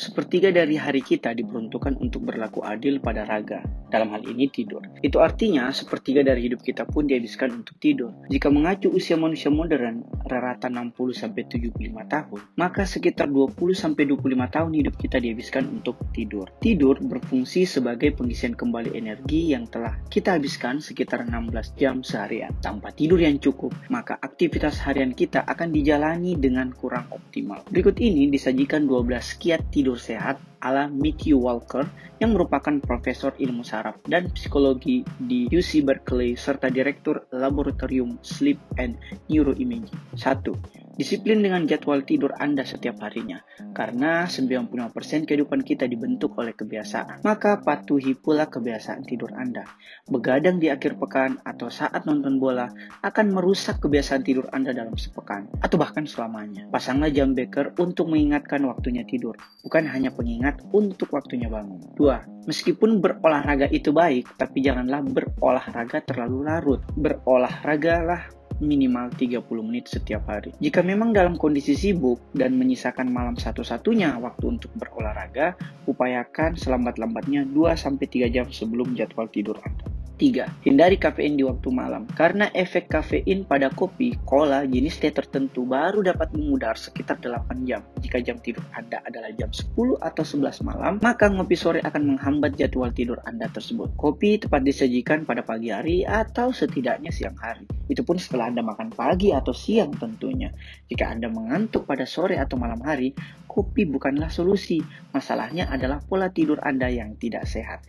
Sepertiga dari hari kita diperuntukkan untuk berlaku adil pada raga, dalam hal ini tidur. Itu artinya sepertiga dari hidup kita pun dihabiskan untuk tidur. Jika mengacu usia manusia modern rata 60-75 tahun, maka sekitar 20-25 tahun hidup kita dihabiskan untuk tidur. Tidur berfungsi sebagai pengisian kembali energi yang telah kita habiskan sekitar 16 jam seharian. Tanpa tidur yang cukup, maka aktivitas harian kita akan dijalani dengan kurang optimal. Berikut ini disajikan 12 kiat tidur sehat ala Matthew Walker yang merupakan profesor ilmu saraf dan psikologi di UC Berkeley serta direktur laboratorium Sleep and Neuroimaging. 1 Disiplin dengan jadwal tidur Anda setiap harinya, karena 95% kehidupan kita dibentuk oleh kebiasaan. Maka patuhi pula kebiasaan tidur Anda. Begadang di akhir pekan atau saat nonton bola akan merusak kebiasaan tidur Anda dalam sepekan, atau bahkan selamanya. Pasanglah jam beker untuk mengingatkan waktunya tidur, bukan hanya pengingat untuk waktunya bangun. 2. Meskipun berolahraga itu baik, tapi janganlah berolahraga terlalu larut. Berolahragalah minimal 30 menit setiap hari. Jika memang dalam kondisi sibuk dan menyisakan malam satu-satunya waktu untuk berolahraga, upayakan selambat-lambatnya 2-3 jam sebelum jadwal tidur Anda. 3. Hindari kafein di waktu malam. Karena efek kafein pada kopi, cola, jenis teh tertentu baru dapat memudar sekitar 8 jam. Jika jam tidur Anda adalah jam 10 atau 11 malam, maka ngopi sore akan menghambat jadwal tidur Anda tersebut. Kopi tepat disajikan pada pagi hari atau setidaknya siang hari. Itu pun setelah Anda makan pagi atau siang tentunya. Jika Anda mengantuk pada sore atau malam hari, kopi bukanlah solusi. Masalahnya adalah pola tidur Anda yang tidak sehat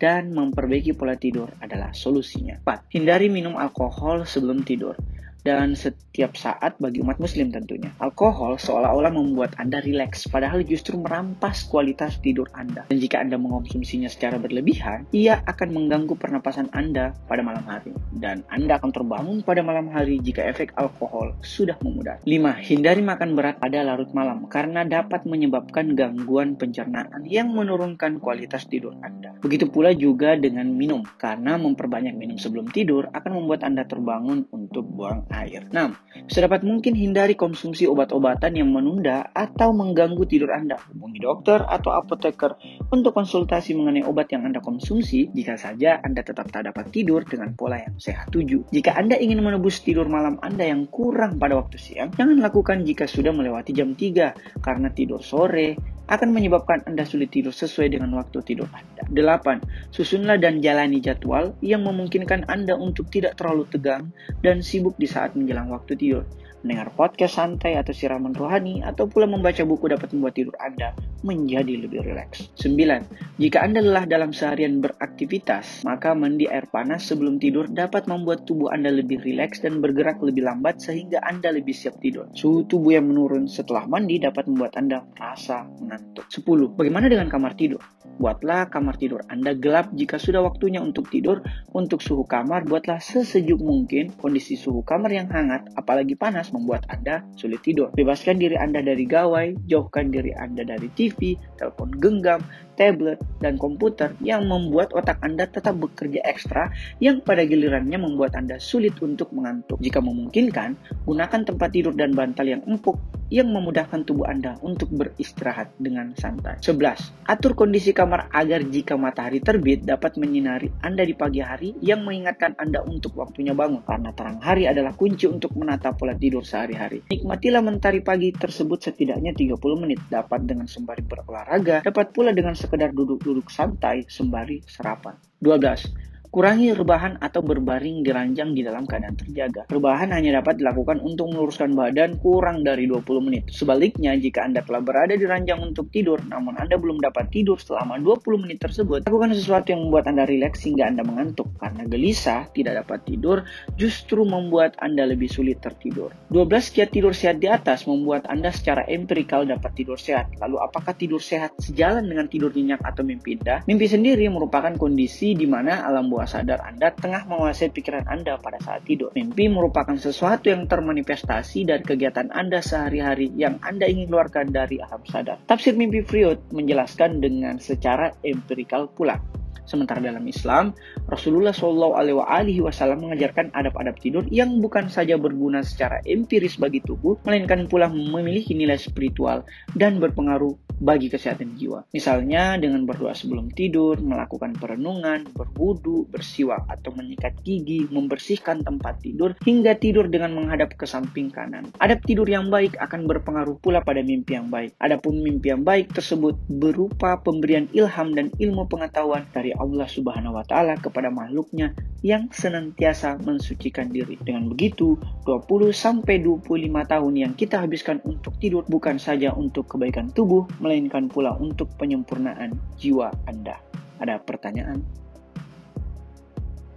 dan memperbaiki pola tidur adalah solusinya. 4. Hindari minum alkohol sebelum tidur dan setiap saat bagi umat muslim tentunya. Alkohol seolah-olah membuat Anda rileks, padahal justru merampas kualitas tidur Anda. Dan jika Anda mengonsumsinya secara berlebihan, ia akan mengganggu pernapasan Anda pada malam hari. Dan Anda akan terbangun pada malam hari jika efek alkohol sudah memudar. 5. Hindari makan berat pada larut malam, karena dapat menyebabkan gangguan pencernaan yang menurunkan kualitas tidur Anda. Begitu pula juga dengan minum, karena memperbanyak minum sebelum tidur akan membuat Anda terbangun untuk buang air. 6. Sedapat mungkin hindari konsumsi obat-obatan yang menunda atau mengganggu tidur Anda. Hubungi dokter atau apoteker untuk konsultasi mengenai obat yang Anda konsumsi jika saja Anda tetap tak dapat tidur dengan pola yang sehat. 7. Jika Anda ingin menebus tidur malam Anda yang kurang pada waktu siang, jangan lakukan jika sudah melewati jam 3 karena tidur sore, akan menyebabkan Anda sulit tidur sesuai dengan waktu tidur Anda. 8. Susunlah dan jalani jadwal yang memungkinkan Anda untuk tidak terlalu tegang dan sibuk di saat menjelang waktu tidur mendengar podcast santai atau siraman rohani, atau pula membaca buku dapat membuat tidur Anda menjadi lebih rileks. 9. Jika Anda lelah dalam seharian beraktivitas, maka mandi air panas sebelum tidur dapat membuat tubuh Anda lebih rileks dan bergerak lebih lambat sehingga Anda lebih siap tidur. Suhu tubuh yang menurun setelah mandi dapat membuat Anda merasa mengantuk. 10. Bagaimana dengan kamar tidur? Buatlah kamar tidur Anda gelap jika sudah waktunya untuk tidur. Untuk suhu kamar, buatlah sesejuk mungkin. Kondisi suhu kamar yang hangat, apalagi panas, membuat Anda sulit tidur. Bebaskan diri Anda dari gawai, jauhkan diri Anda dari TV, telepon genggam, tablet, dan komputer yang membuat otak Anda tetap bekerja ekstra yang pada gilirannya membuat Anda sulit untuk mengantuk. Jika memungkinkan, gunakan tempat tidur dan bantal yang empuk yang memudahkan tubuh Anda untuk beristirahat dengan santai. 11. Atur kondisi kamar agar jika matahari terbit dapat menyinari Anda di pagi hari yang mengingatkan Anda untuk waktunya bangun karena terang hari adalah kunci untuk menata pola tidur sehari-hari. Nikmatilah mentari pagi tersebut setidaknya 30 menit dapat dengan sembari berolahraga, dapat pula dengan sekedar duduk-duduk santai sembari sarapan. 12. Kurangi rebahan atau berbaring di ranjang di dalam keadaan terjaga. Rebahan hanya dapat dilakukan untuk meluruskan badan kurang dari 20 menit. Sebaliknya, jika Anda telah berada di ranjang untuk tidur, namun Anda belum dapat tidur selama 20 menit tersebut, lakukan sesuatu yang membuat Anda rileks hingga Anda mengantuk. Karena gelisah, tidak dapat tidur, justru membuat Anda lebih sulit tertidur. 12 kiat tidur sehat di atas membuat Anda secara empirikal dapat tidur sehat. Lalu apakah tidur sehat sejalan dengan tidur nyenyak atau mimpi indah? Mimpi sendiri merupakan kondisi di mana alam bawah bawah sadar Anda tengah menguasai pikiran Anda pada saat tidur. Mimpi merupakan sesuatu yang termanifestasi dari kegiatan Anda sehari-hari yang Anda ingin keluarkan dari alam sadar. Tafsir mimpi Freud menjelaskan dengan secara empirikal pula. Sementara dalam Islam, Rasulullah Shallallahu Alaihi Wasallam mengajarkan adab-adab tidur yang bukan saja berguna secara empiris bagi tubuh, melainkan pula memiliki nilai spiritual dan berpengaruh bagi kesehatan jiwa. Misalnya dengan berdoa sebelum tidur, melakukan perenungan, berwudu, bersiwak atau menyikat gigi, membersihkan tempat tidur, hingga tidur dengan menghadap ke samping kanan. Adab tidur yang baik akan berpengaruh pula pada mimpi yang baik. Adapun mimpi yang baik tersebut berupa pemberian ilham dan ilmu pengetahuan dari Allah Subhanahu wa taala kepada makhluknya yang senantiasa mensucikan diri. Dengan begitu, 20 sampai 25 tahun yang kita habiskan untuk tidur bukan saja untuk kebaikan tubuh, melainkan pula untuk penyempurnaan jiwa Anda. Ada pertanyaan?